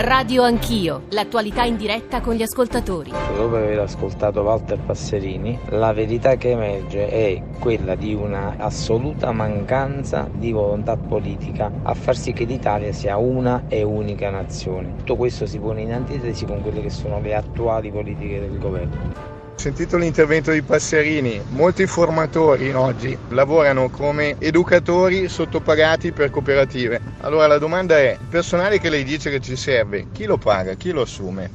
Radio Anch'io, l'attualità in diretta con gli ascoltatori. Dopo aver ascoltato Walter Passerini, la verità che emerge è quella di una assoluta mancanza di volontà politica a far sì che l'Italia sia una e unica nazione. Tutto questo si pone in antitesi con quelle che sono le attuali politiche del governo. Ho sentito l'intervento di Passerini, molti formatori oggi lavorano come educatori sottopagati per cooperative. Allora la domanda è, il personale che lei dice che ci serve, chi lo paga, chi lo assume?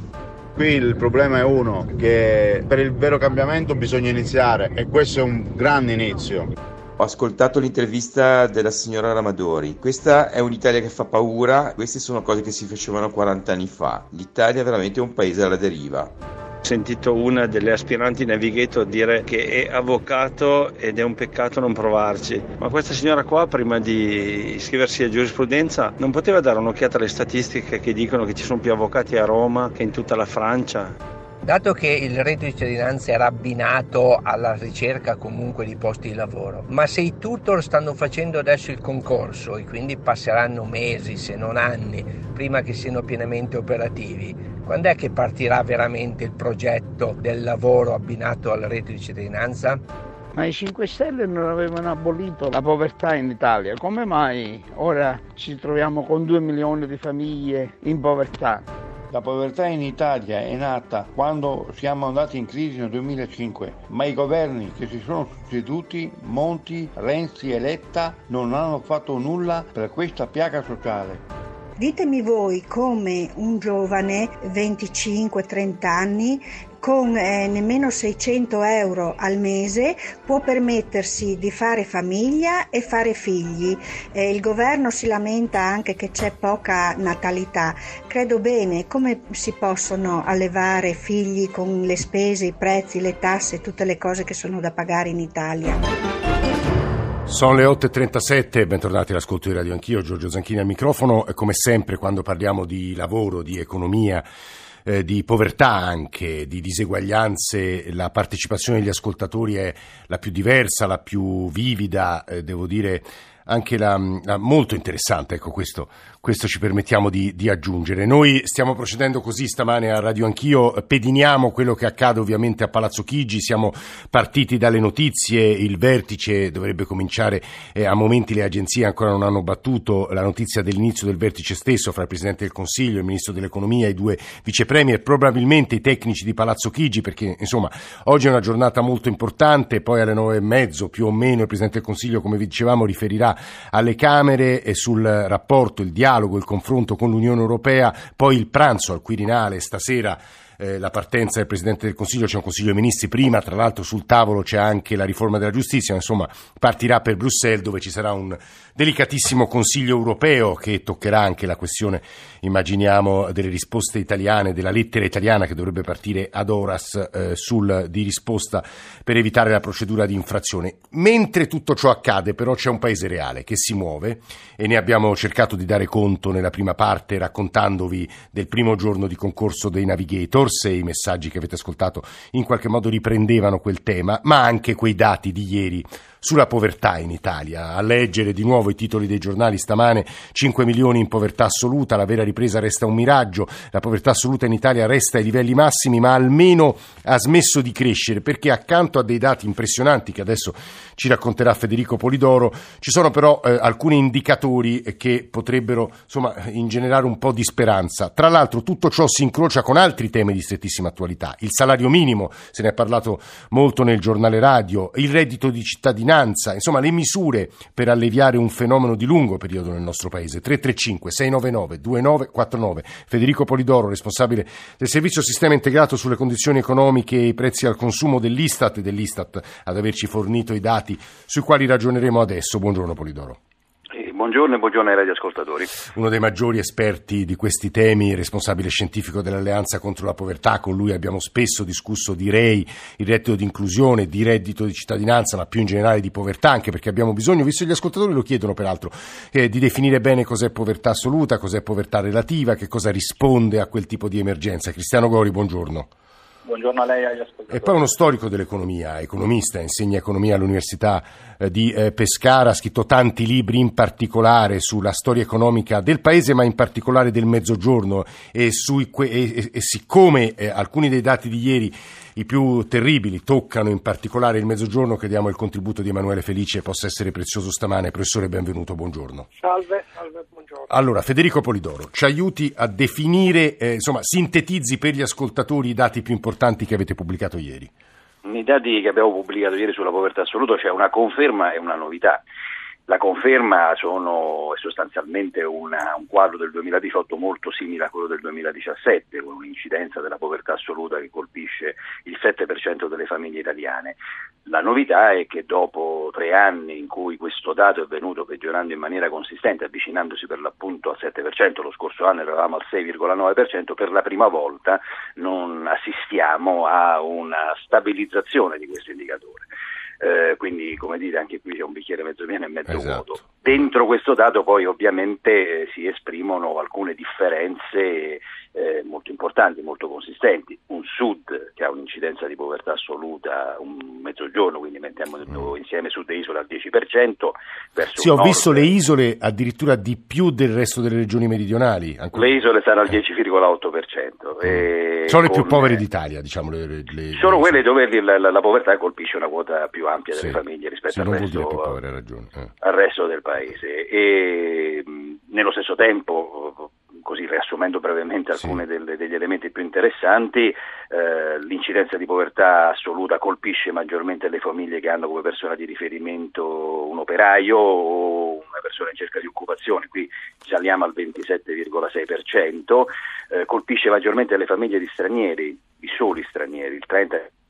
Qui il problema è uno, che per il vero cambiamento bisogna iniziare e questo è un grande inizio. Ho ascoltato l'intervista della signora Ramadori. Questa è un'Italia che fa paura, queste sono cose che si facevano 40 anni fa. L'Italia è veramente un paese alla deriva. Sentito una delle aspiranti navigator dire che è avvocato ed è un peccato non provarci. Ma questa signora qua, prima di iscriversi a giurisprudenza, non poteva dare un'occhiata alle statistiche che dicono che ci sono più avvocati a Roma che in tutta la Francia? Dato che il reddito di cittadinanza era abbinato alla ricerca comunque di posti di lavoro, ma se i tutor stanno facendo adesso il concorso e quindi passeranno mesi, se non anni, prima che siano pienamente operativi, quando è che partirà veramente il progetto del lavoro abbinato al reddito di cittadinanza? Ma i 5 Stelle non avevano abolito la povertà in Italia, come mai ora ci troviamo con 2 milioni di famiglie in povertà? La povertà in Italia è nata quando siamo andati in crisi nel 2005, ma i governi che si sono succeduti, Monti, Renzi e Letta, non hanno fatto nulla per questa piaga sociale. Ditemi voi come un giovane 25-30 anni con eh, nemmeno 600 euro al mese può permettersi di fare famiglia e fare figli. Eh, il governo si lamenta anche che c'è poca natalità. Credo bene, come si possono allevare figli con le spese, i prezzi, le tasse, tutte le cose che sono da pagare in Italia? Sono le 8.37, bentornati all'ascolto di Radio Anch'io, Giorgio Zanchini al microfono. Come sempre quando parliamo di lavoro, di economia, eh, di povertà anche, di diseguaglianze, la partecipazione degli ascoltatori è la più diversa, la più vivida, eh, devo dire anche la, la, molto interessante, ecco questo, questo ci permettiamo di, di, aggiungere. Noi stiamo procedendo così stamane a Radio Anch'io, pediniamo quello che accade ovviamente a Palazzo Chigi, siamo partiti dalle notizie, il vertice dovrebbe cominciare, eh, a momenti le agenzie ancora non hanno battuto la notizia dell'inizio del vertice stesso fra il Presidente del Consiglio, il Ministro dell'Economia e i due vicepremier, probabilmente i tecnici di Palazzo Chigi, perché insomma oggi è una giornata molto importante, poi alle nove e mezzo più o meno il Presidente del Consiglio, come vi dicevamo, riferirà alle Camere e sul rapporto, il dialogo dialogo, il confronto con l'Unione Europea, poi il pranzo al Quirinale stasera eh, la partenza del Presidente del Consiglio, c'è un Consiglio dei Ministri prima, tra l'altro sul tavolo c'è anche la riforma della giustizia, insomma partirà per Bruxelles dove ci sarà un delicatissimo Consiglio europeo che toccherà anche la questione, immaginiamo, delle risposte italiane, della lettera italiana che dovrebbe partire ad Horas eh, sul, di risposta per evitare la procedura di infrazione. Mentre tutto ciò accade però c'è un paese reale che si muove e ne abbiamo cercato di dare conto nella prima parte raccontandovi del primo giorno di concorso dei Navigators e i messaggi che avete ascoltato in qualche modo riprendevano quel tema, ma anche quei dati di ieri sulla povertà in Italia. A leggere di nuovo i titoli dei giornali stamane, 5 milioni in povertà assoluta, la vera ripresa resta un miraggio, la povertà assoluta in Italia resta ai livelli massimi, ma almeno ha smesso di crescere, perché accanto a dei dati impressionanti che adesso ci racconterà Federico Polidoro, ci sono però eh, alcuni indicatori che potrebbero insomma, ingenerare un po' di speranza. Tra l'altro tutto ciò si incrocia con altri temi di strettissima attualità. Il salario minimo, se ne è parlato molto nel giornale radio, il reddito di cittadinanza, finanza, insomma le misure per alleviare un fenomeno di lungo periodo nel nostro paese. 335 699 2949. Federico Polidoro, responsabile del servizio sistema integrato sulle condizioni economiche e i prezzi al consumo dell'Istat e dell'Istat ad averci fornito i dati sui quali ragioneremo adesso. Buongiorno Polidoro. Buongiorno e buongiorno ai radioascoltatori. Uno dei maggiori esperti di questi temi, responsabile scientifico dell'Alleanza contro la povertà, con lui abbiamo spesso discusso di REI, il reddito di inclusione, di reddito di cittadinanza, ma più in generale di povertà, anche perché abbiamo bisogno, visto che gli ascoltatori lo chiedono peraltro, eh, di definire bene cos'è povertà assoluta, cos'è povertà relativa, che cosa risponde a quel tipo di emergenza. Cristiano Gori, buongiorno. Buongiorno a lei e agli ascoltatori. E poi uno storico dell'economia, economista, insegna economia all'Università eh, di eh, Pescara, ha scritto tanti libri in particolare sulla storia economica del paese, ma in particolare del Mezzogiorno e, sui, e, e siccome eh, alcuni dei dati di ieri i più terribili toccano in particolare il Mezzogiorno, crediamo il contributo di Emanuele Felice possa essere prezioso stamane. Professore, benvenuto, buongiorno. Salve, salve, buongiorno. Allora, Federico Polidoro, ci aiuti a definire, eh, insomma, sintetizzi per gli ascoltatori i dati più importanti che avete pubblicato ieri. Nei dati che abbiamo pubblicato ieri sulla povertà assoluta c'è una conferma e una novità. La conferma sono sostanzialmente una, un quadro del 2018 molto simile a quello del 2017, con un'incidenza della povertà assoluta che colpisce il 7% delle famiglie italiane. La novità è che dopo tre anni in cui questo dato è venuto peggiorando in maniera consistente, avvicinandosi per l'appunto al 7%, lo scorso anno eravamo al 6,9%, per la prima volta non assistiamo a una stabilizzazione di questo indicatore. Eh, quindi come dire anche qui c'è un bicchiere mezzo pieno e mezzo Esatto. vuoto. Dentro questo dato poi ovviamente eh, si esprimono alcune differenze eh, molto importanti, molto consistenti. Un sud che ha un'incidenza di povertà assoluta, un mezzogiorno, quindi mettiamo Mm. insieme sud e isole al 10%, verso Sì, ho nord- visto le isole addirittura di più del resto delle regioni meridionali. ancora. le isole stanno al 10,8%. e Sono le più povere d'Italia, diciamo. Le, le- le- Sono le- quelle dove la, la- la povertà colpisce una quota più ampia delle Sì. famiglie rispetto al resto, povere, eh. al resto del paese. E mh, nello stesso tempo, così riassumendo brevemente alcuni delle- degli elementi più interessanti, eh, l'incidenza di povertà assoluta colpisce maggiormente le famiglie che hanno come persona di riferimento un operaio o una persona in cerca di occupazione, qui saliamo al 27,6%, eh, colpisce maggiormente le famiglie di stranieri, i soli stranieri, il 30%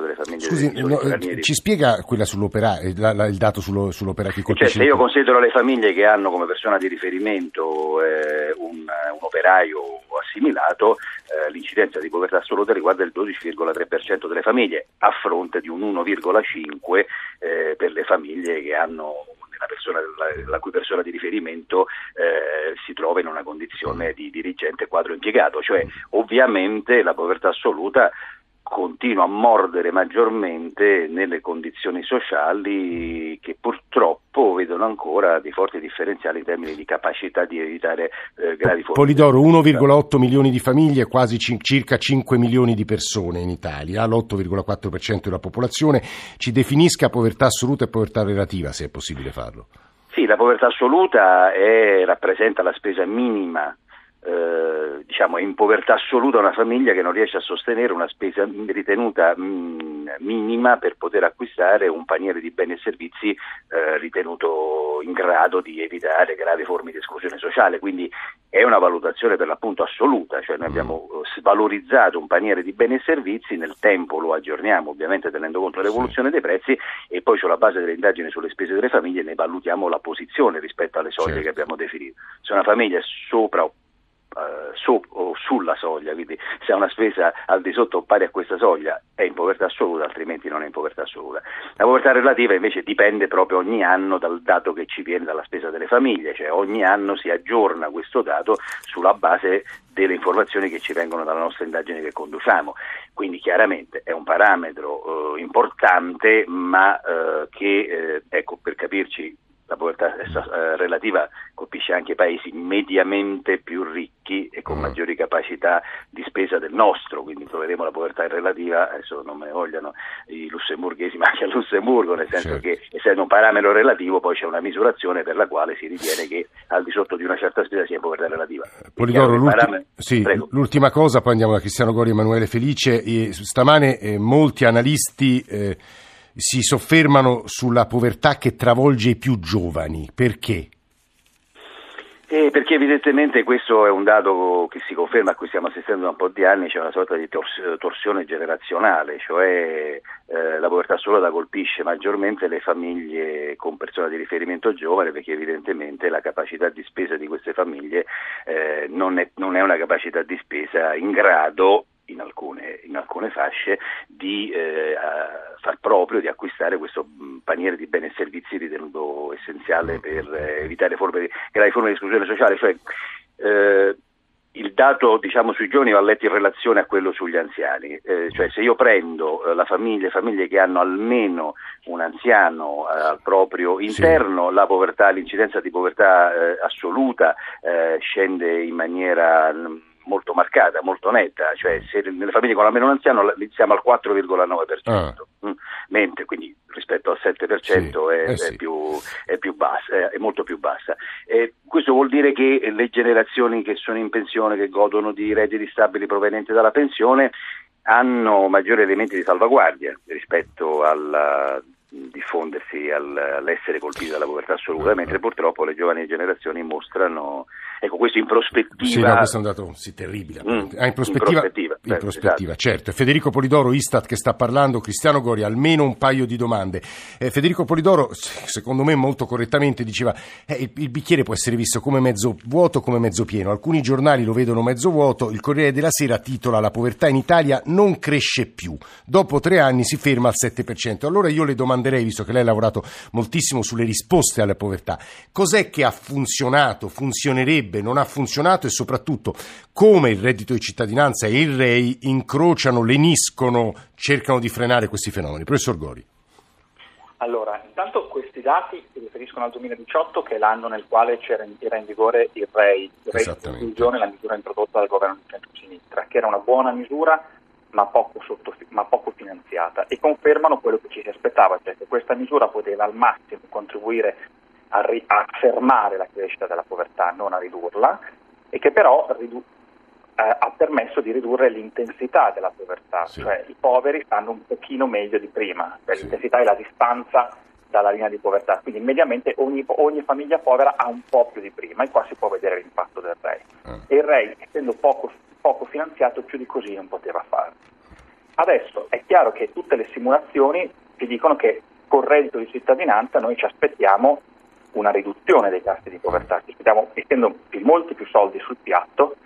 delle famiglie Scusi, soli no, eh, stranieri. ci spiega quella sull'opera, eh, la- la- il dato sullo- sull'opera che Cioè, colpisce? se io considero le famiglie che hanno come persona di riferimento eh, un, un operaio assimilato, eh, l'incidenza di povertà assoluta riguarda il 12,3% delle famiglie, a fronte di un 1,5% eh, per le famiglie che hanno la, persona, la, la cui persona di riferimento eh, si trova in una condizione di dirigente quadro impiegato, cioè ovviamente la povertà assoluta continua a mordere maggiormente nelle condizioni sociali che purtroppo vedono ancora dei forti differenziali in termini di capacità di evitare eh, gravi forme. Polidoro, 1,8 milioni di famiglie, quasi cin- circa 5 milioni di persone in Italia, l'8,4% della popolazione. Ci definisca povertà assoluta e povertà relativa, se è possibile farlo. Sì, la povertà assoluta è- rappresenta la spesa minima eh, diciamo in povertà assoluta una famiglia che non riesce a sostenere una spesa ritenuta mh, minima per poter acquistare un paniere di beni e servizi eh, ritenuto in grado di evitare gravi forme di esclusione sociale, quindi è una valutazione per l'appunto assoluta, cioè noi abbiamo eh, svalorizzato un paniere di beni e servizi, nel tempo lo aggiorniamo ovviamente tenendo conto dell'evoluzione dei prezzi e poi sulla base delle indagini sulle spese delle famiglie ne valutiamo la posizione rispetto alle soglie Certo. che abbiamo definito. Se una famiglia è sopra o eh, so- o sulla soglia, quindi se ha una spesa al di sotto o pari a questa soglia è in povertà assoluta, altrimenti non è in povertà assoluta. La povertà relativa invece dipende proprio ogni anno dal dato che ci viene dalla spesa delle famiglie, cioè ogni anno si aggiorna questo dato sulla base delle informazioni che ci vengono dalla nostra indagine che conduciamo. Quindi chiaramente è un parametro eh, importante, ma eh, che, eh, ecco, per capirci, la povertà eh, relativa colpisce anche paesi mediamente più ricchi e con maggiori capacità di spesa del nostro, quindi troveremo la povertà relativa, adesso non me ne vogliano i lussemburghesi, ma anche a Lussemburgo, nel senso che essendo un parametro relativo poi c'è una misurazione per la quale si ritiene che al di sotto di una certa spesa sia povertà relativa. Polidoro, Chiaro che il l'ulti- parametro- sì, l'ultima cosa, poi andiamo da Cristiano Gori e Emanuele Felice. E stamane eh, molti analisti eh, si soffermano sulla povertà che travolge i più giovani. Perché? Eh, perché evidentemente questo è un dato che si conferma, a cui stiamo assistendo da un po' di anni, c'è una sorta di tors- torsione generazionale, cioè eh, la povertà assoluta colpisce maggiormente le famiglie con persona di riferimento giovane perché evidentemente la capacità di spesa di queste famiglie eh, non, è, non è una capacità di spesa in grado in alcune, in alcune fasce di eh, far proprio di acquistare questo mh, paniere di beni e servizi ritenuto essenziale per eh, evitare forme di, gravi forme di esclusione sociale. Cioè, eh, il dato diciamo, sui giovani va letto in relazione a quello sugli anziani, eh, cioè se io prendo eh, la famiglia, famiglie che hanno almeno un anziano eh, al proprio interno, sì. la povertà, l'incidenza di povertà eh, assoluta eh, scende in maniera mm, molto marcata, molto netta, cioè se nelle famiglie con almeno un anziano siamo al 4,9%, ah. Mm, mentre quindi rispetto al 7% sì, è, eh sì. è, più, è, più bassa, è, molto più bassa. E questo vuol dire che le generazioni che sono in pensione, che godono di redditi stabili provenienti dalla pensione, hanno maggiori elementi di salvaguardia rispetto al diffondersi all'essere colpiti dalla povertà assoluta, mentre purtroppo le giovani generazioni mostrano Ecco, questo in prospettiva. Sì, no, questo è un dato sì, terribile. Mm, ah, in prospettiva, in prospettiva, in prospettiva esatto. certo. Federico Polidoro, Istat, che sta parlando, Cristiano Gori, almeno un paio di domande. Eh, Federico Polidoro, secondo me molto correttamente, diceva eh, il, il, bicchiere può essere visto come mezzo vuoto, come mezzo pieno. Alcuni giornali lo vedono mezzo vuoto, il Corriere della Sera titola La povertà in Italia non cresce più. Dopo tre anni si ferma al 7%. Allora io le domanderei, visto che lei ha lavorato moltissimo sulle risposte alla povertà, cos'è che ha funzionato, funzionerebbe? Potrebbe, non ha funzionato e soprattutto come il reddito di cittadinanza e il REI incrociano, leniscono, cercano di frenare questi fenomeni. Professor Gori. Allora, intanto questi dati si riferiscono al 2018 che è l'anno nel quale era in vigore il REI, il REI di inclusione, la misura introdotta dal governo di centro-sinistra, che era una buona misura ma poco, sotto, ma poco, finanziata e confermano quello che ci si aspettava, cioè che questa misura poteva al massimo contribuire a, ri- a fermare la crescita della povertà, non a ridurla, e che però ridu- eh, ha permesso di ridurre l'intensità della povertà, sì. cioè i poveri stanno un pochino meglio di prima, cioè sì. l'intensità è la distanza dalla linea di povertà, quindi mediamente ogni, ogni, famiglia povera ha un po' più di prima e qua si può vedere l'impatto del REI. Ah. E il REI, essendo poco, poco finanziato, più di così non poteva fare. Adesso è chiaro che tutte le simulazioni ci dicono che col reddito di cittadinanza noi ci aspettiamo una riduzione dei tassi di povertà, ci aspettiamo, mettendo molti più soldi sul piatto,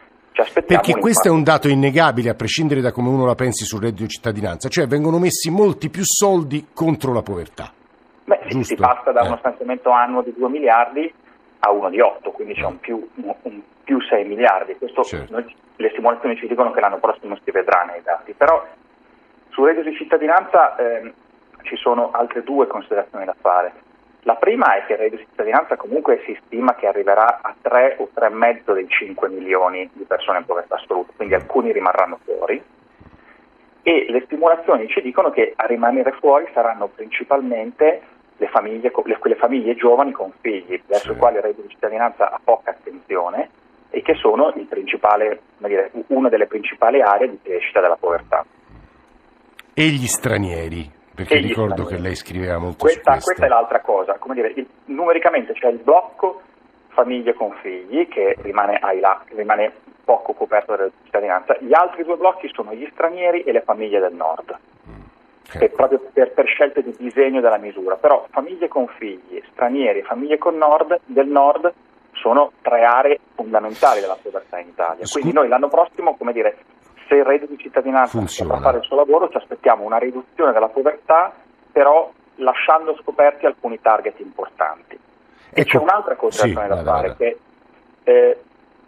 perché questo è un dato innegabile, a prescindere da come uno la pensi sul reddito di cittadinanza, cioè vengono messi molti più soldi contro la povertà. Beh, sì, si passa da eh. uno stanziamento annuo di 2 miliardi a uno di 8, quindi c'è un più, un più 6 miliardi. Questo, certo. noi, le simulazioni ci dicono che l'anno prossimo si vedrà nei dati, però sul reddito di cittadinanza eh, ci sono altre due considerazioni da fare. La prima è che il reddito di cittadinanza comunque si stima che arriverà a 3 o 3,5 dei 5 milioni di persone in povertà assoluta, quindi alcuni rimarranno fuori e le stimolazioni ci dicono che a rimanere fuori saranno principalmente le famiglie, le, quelle famiglie giovani con figli, verso sì. i quali il reddito di cittadinanza ha poca attenzione e che sono dire, una delle principali aree di crescita della povertà. E gli stranieri? Perché ricordo stranieri. che lei scriveva molto questa, questa è l'altra cosa, come dire, il, numericamente c'è il blocco famiglie con figli che rimane, là, rimane poco coperto dalla cittadinanza, gli altri due blocchi sono gli stranieri e le famiglie del nord. Mm. Okay. proprio per, per, scelte di disegno della misura, però famiglie con figli, stranieri e famiglie nord, del nord sono tre aree fondamentali della povertà in Italia. Quindi noi l'anno prossimo, come dire, se il reddito di cittadinanza potrà fare il suo lavoro, ci aspettiamo una riduzione della povertà, però lasciando scoperti alcuni target importanti. E ecco. c'è un'altra considerazione sì, da fare, che eh,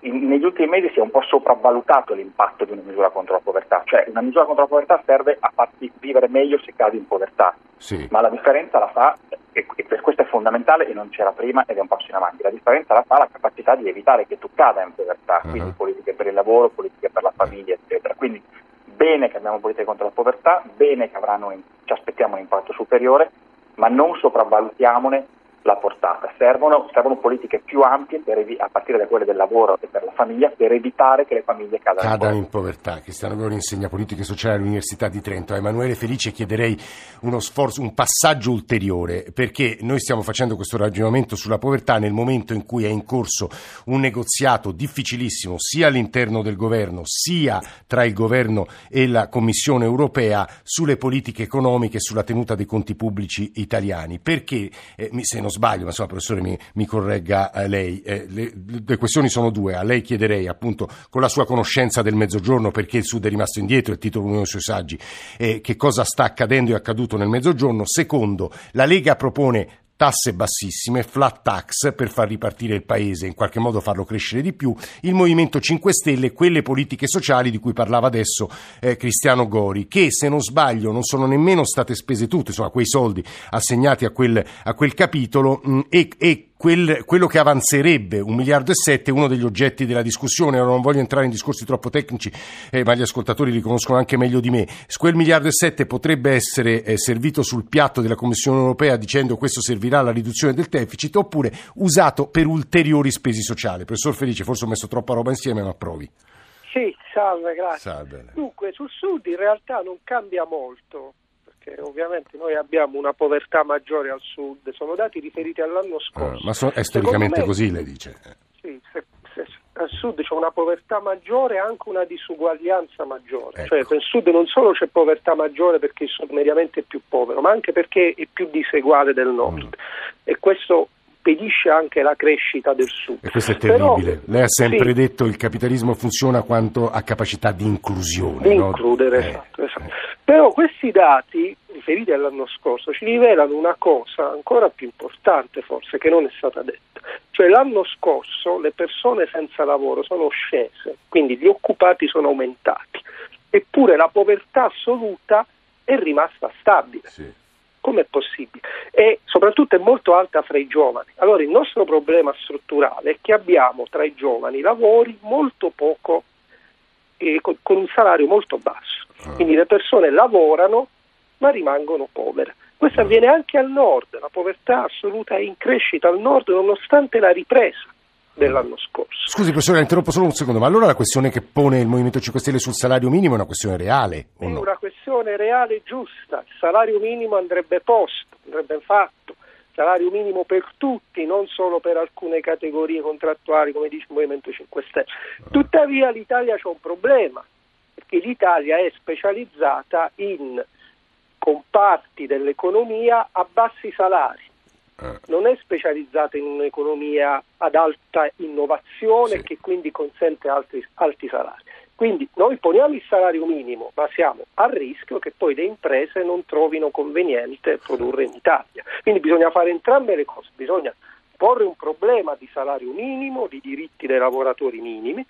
in, negli ultimi mesi si è un po' sopravvalutato l'impatto di una misura contro la povertà, cioè una misura contro la povertà serve a farti vivere meglio se cadi in povertà, sì. ma la differenza la fa, e, e, per questo è fondamentale e non c'era prima ed è un passo in avanti, la differenza la fa la capacità di evitare che tu cada in povertà, uh-huh. quindi politiche per il lavoro, politiche per la famiglia, eccetera. Quindi bene che abbiamo politiche contro la povertà, bene che avranno, ci aspettiamo un impatto superiore, ma non sopravvalutiamone la portata. Servono, servono politiche più ampie evi- a partire da quelle del lavoro e per la famiglia per evitare che le famiglie cadano, cadano in povertà. Cristiano Gori insegna politiche sociali all'Università di Trento. A Emanuele Felice chiederei uno sforzo, un passaggio ulteriore perché noi stiamo facendo questo ragionamento sulla povertà nel momento in cui è in corso un negoziato difficilissimo sia all'interno del governo sia tra il governo e la Commissione europea sulle politiche economiche e sulla tenuta dei conti pubblici italiani. Perché, eh, se non sbaglio, ma insomma professore mi, mi corregga eh, lei, eh, le, le, questioni sono due, a lei chiederei appunto con la sua conoscenza del mezzogiorno perché il Sud è rimasto indietro, il titolo uno dei suoi saggi, eh, che cosa sta accadendo e accaduto nel mezzogiorno, secondo, la Lega propone tasse bassissime, flat tax per far ripartire il paese, in qualche modo farlo crescere di più, il Movimento 5 Stelle, quelle politiche sociali di cui parlava adesso eh, Cristiano Gori, che se non sbaglio non sono nemmeno state spese tutte, insomma quei soldi assegnati a quel, a quel capitolo mh, e, e quel, quello che avanzerebbe un miliardo e sette è uno degli oggetti della discussione. Ora non voglio entrare in discorsi troppo tecnici, eh, ma gli ascoltatori li conoscono anche meglio di me. Quel miliardo e sette potrebbe essere eh, servito sul piatto della Commissione europea dicendo questo servirà alla riduzione del deficit oppure usato per ulteriori spesi sociali. Professor Felice, forse ho messo troppa roba insieme, ma provi. Sì, salve, grazie. Salve. Dunque, sul sud in realtà non cambia molto perché ovviamente noi abbiamo una povertà maggiore al sud, sono dati riferiti all'anno scorso. Ah, ma so, è storicamente me, così, lei dice. Sì, se, se, al sud c'è una povertà maggiore e anche una disuguaglianza maggiore, Ecco. cioè nel sud non solo c'è povertà maggiore perché il sud mediamente è più povero, ma anche perché è più diseguale del nord Mm. e questo impedisce anche la crescita del sud. E questo è Però- terribile. Lei ha sempre sì, detto che il capitalismo funziona quanto ha capacità di inclusione. di no? includere, Eh, esatto, esatto. Però questi dati riferiti all'anno scorso ci rivelano una cosa ancora più importante forse che non è stata detta. Cioè l'anno scorso le persone senza lavoro sono scese, quindi gli occupati sono aumentati, eppure la povertà assoluta è rimasta stabile. sì. Com'è possibile? E soprattutto è molto alta fra i giovani. Allora il nostro problema strutturale è che abbiamo tra i giovani lavori molto poco, eh, con, con un salario molto basso. Quindi le persone lavorano ma rimangono povere. Questo avviene anche al nord, la povertà assoluta è in crescita al nord nonostante la ripresa dell'anno scorso. Scusi professore, interrompo solo un secondo, ma allora la questione che pone il Movimento 5 Stelle sul salario minimo è una questione reale o È no? una questione reale e giusta, il salario minimo andrebbe posto, andrebbe fatto, salario minimo per tutti, non solo per alcune categorie contrattuali come dice il Movimento 5 Stelle. Tuttavia l'Italia c'è un problema, perché l'Italia è specializzata in comparti dell'economia a bassi salari. Eh, Non è specializzata in un'economia ad alta innovazione Sì. che quindi consente alti, alti salari. Quindi noi poniamo il salario minimo, ma siamo a rischio che poi le imprese non trovino conveniente produrre in Italia. Quindi bisogna fare entrambe le cose, bisogna porre un problema di salario minimo, di diritti dei lavoratori minimi,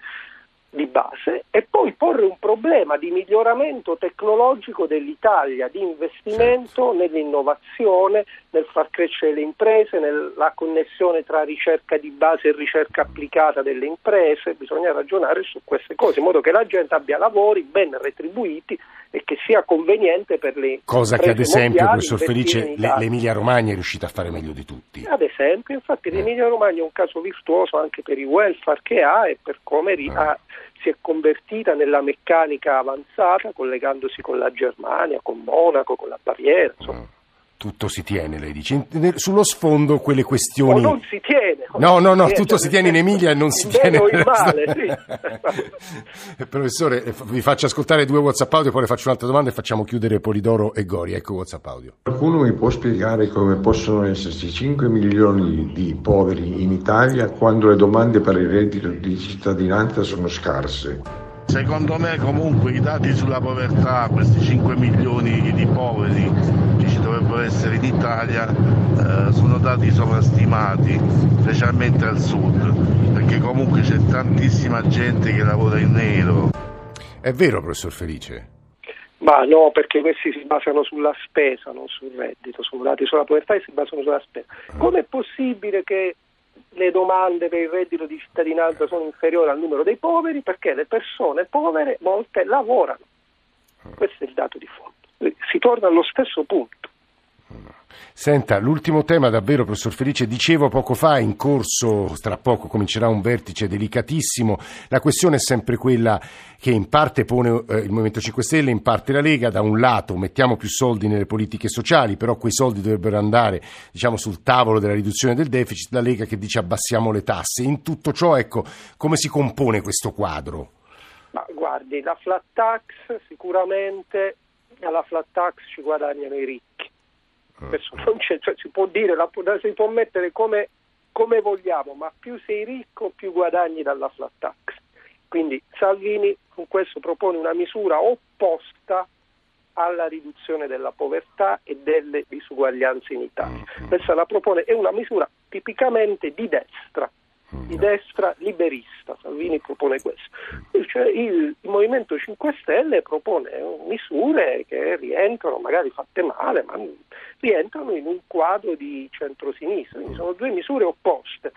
di base e poi porre un problema di miglioramento tecnologico dell'Italia, di investimento nell'innovazione, nel far crescere le imprese, nella connessione tra ricerca di base e ricerca applicata delle imprese, bisogna ragionare su queste cose in modo che la gente abbia lavori ben retribuiti e che sia conveniente per le Cosa che ad esempio, professor Felice, l'Emilia Romagna è riuscita a fare meglio di tutti. Ad esempio, infatti l'Emilia Romagna è un caso virtuoso anche per il welfare che ha e per come ri- ha- si è convertita nella meccanica avanzata collegandosi con la Germania, con Monaco, con la Baviera, insomma. Tutto si tiene, lei dice. In- sullo sfondo quelle O questioni... non si tiene. No, no, no, tutto si tiene in Emilia e non si tiene... nel male, sì. Professore, eh, vi faccio ascoltare due WhatsApp audio, poi le faccio un'altra domanda e facciamo chiudere Polidoro e Gori. Ecco WhatsApp audio. Qualcuno mi può spiegare come possono esserci 5 milioni di poveri in Italia quando le domande per il reddito di cittadinanza sono scarse? Secondo me comunque i dati sulla povertà, questi 5 milioni di poveri dovrebbero essere in Italia, eh, sono dati sovrastimati, specialmente al sud, perché comunque c'è tantissima gente che lavora in nero. È vero, professor Felice? Ma no, perché questi si basano sulla spesa, non sul reddito, sono dati sulla povertà e si basano sulla spesa. Com'è possibile che le domande per il reddito di cittadinanza sono inferiori al numero dei poveri? Perché le persone povere, molte, lavorano. Questo è il dato di fondo. Si torna allo stesso punto. Senta, l'ultimo tema davvero, professor Felice, dicevo poco fa, in corso, tra poco comincerà un vertice delicatissimo, la questione è sempre quella che in parte pone eh, il Movimento 5 Stelle, in parte la Lega, da un lato mettiamo più soldi nelle politiche sociali, però quei soldi dovrebbero andare diciamo, sul tavolo della riduzione del deficit, la Lega che dice abbassiamo le tasse. In tutto ciò, ecco, come si compone questo quadro? Ma guardi, la flat tax sicuramente alla flat tax ci guadagnano i ricchi. Questo non c'è, cioè, si può dire, la, si può mettere come, come vogliamo, ma più sei ricco più guadagni dalla flat tax. Quindi Salvini con questo propone una misura opposta alla riduzione della povertà e delle disuguaglianze in Italia. Questa la propone, è una misura tipicamente di destra, di destra liberista, Salvini propone questo. Cioè il, il, Movimento 5 Stelle propone misure che rientrano, magari fatte male, ma rientrano in un quadro di centrosinistra, quindi sono due misure opposte.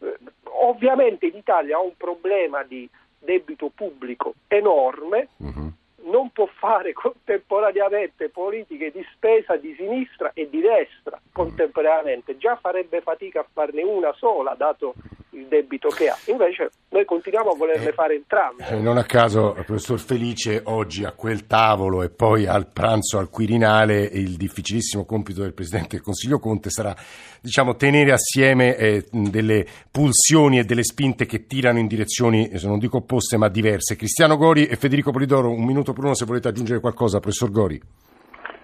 Eh, ovviamente l'Italia ha un problema di debito pubblico enorme, uh-huh non può fare contemporaneamente politiche di spesa di sinistra e di destra contemporaneamente, già farebbe fatica a farne una sola, dato il debito che ha. Invece noi continuiamo a volerle eh, fare entrambe. Eh, non a caso, professor Felice, oggi a quel tavolo e poi al pranzo al Quirinale il difficilissimo compito del Presidente del Consiglio Conte sarà diciamo, tenere assieme eh, delle pulsioni e delle spinte che tirano in direzioni, eh, non dico opposte, ma diverse. Cristiano Gori e Federico Polidoro, un minuto per uno se volete aggiungere qualcosa, professor Gori.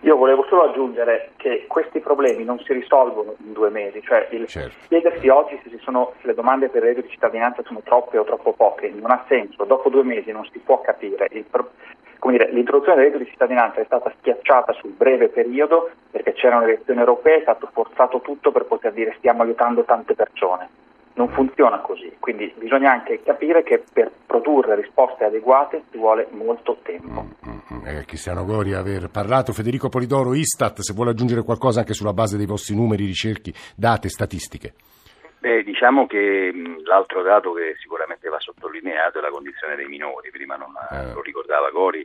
Io volevo solo aggiungere che questi problemi non si risolvono in due mesi, cioè il certo. chiedersi oggi se, sono, se, le domande per il reddito di cittadinanza sono troppe o troppo poche non ha senso, dopo due mesi non si può capire. Pro, dire, l'introduzione del reddito di cittadinanza è stata schiacciata sul breve periodo perché c'erano le elezioni europee, è stato forzato tutto per poter dire stiamo aiutando tante persone non funziona così, quindi bisogna anche capire che per produrre risposte adeguate ci vuole molto tempo. Mm-hmm. Eh, Cristiano Gori aver parlato, Federico Polidoro, Istat, se vuole aggiungere qualcosa anche sulla base dei vostri numeri, ricerchi, date, statistiche. Beh, diciamo che mh, l'altro dato che sicuramente va sottolineato è la condizione dei minori, prima non eh. lo ricordava Gori,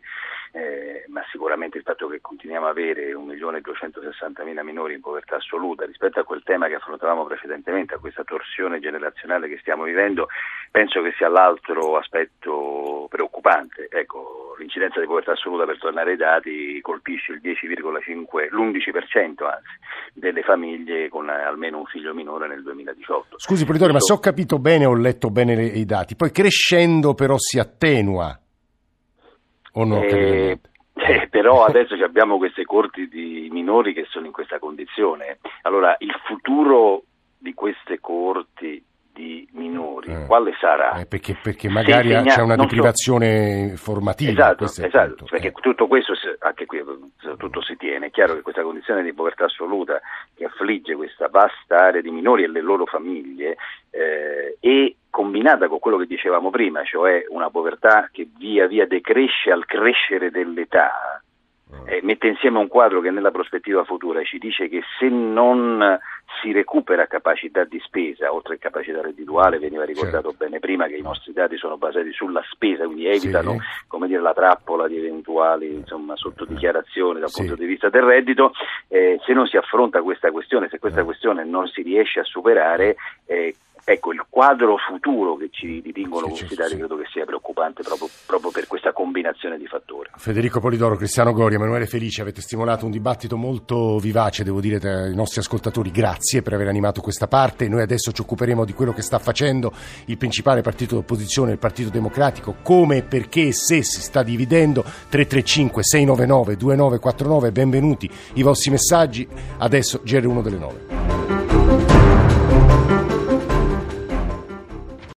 eh, ma sicuramente il fatto che continuiamo ad avere 1.260.000 minori in povertà assoluta rispetto a quel tema che affrontavamo precedentemente, a questa torsione generazionale che stiamo vivendo, penso che sia l'altro aspetto preoccupante. Ecco, l'incidenza di povertà assoluta, per tornare ai dati, colpisce il 10,5, l'11% anzi, delle famiglie con almeno un figlio minore nel 2018. Scusi Politore, ma se ho capito bene, ho letto bene i dati, poi crescendo però si attenua o no? Eh, eh, però adesso abbiamo queste corti di minori che sono in questa condizione. Allora, il futuro di queste corti di minori, eh. quale sarà? Eh, perché, perché, magari insegna, c'è una deprivazione so, formativa. Esatto, esatto perché tutto questo, anche qui tutto si tiene. È chiaro che questa condizione di povertà assoluta che affligge questa vasta area di minori e le loro famiglie eh, è combinata con quello che dicevamo prima, cioè una povertà che via via decresce al crescere dell'età, eh, mette insieme un quadro che nella prospettiva futura ci dice che se non si recupera capacità di spesa, oltre che capacità reddituale, veniva ricordato certo. bene prima che i nostri dati sono basati sulla spesa, quindi evitano sì. dire, la trappola di eventuali insomma, sottodichiarazioni dal sì. punto di vista del reddito, eh, se non si affronta questa questione, se questa eh. questione non si riesce a superare, eh, Ecco, il quadro futuro che ci dipingono sì, questi dati sì. credo che sia preoccupante proprio, proprio, per questa combinazione di fattori. Federico Polidoro, Cristiano Gori, Emanuele Felice, avete stimolato un dibattito molto vivace, devo dire, tra i nostri ascoltatori. Grazie per aver animato questa parte. Noi adesso ci occuperemo di quello che sta facendo il principale partito d'opposizione, il Partito Democratico, come, perché e se si sta dividendo. 335 699 2949, benvenuti i vostri messaggi. Adesso GR1 delle 9.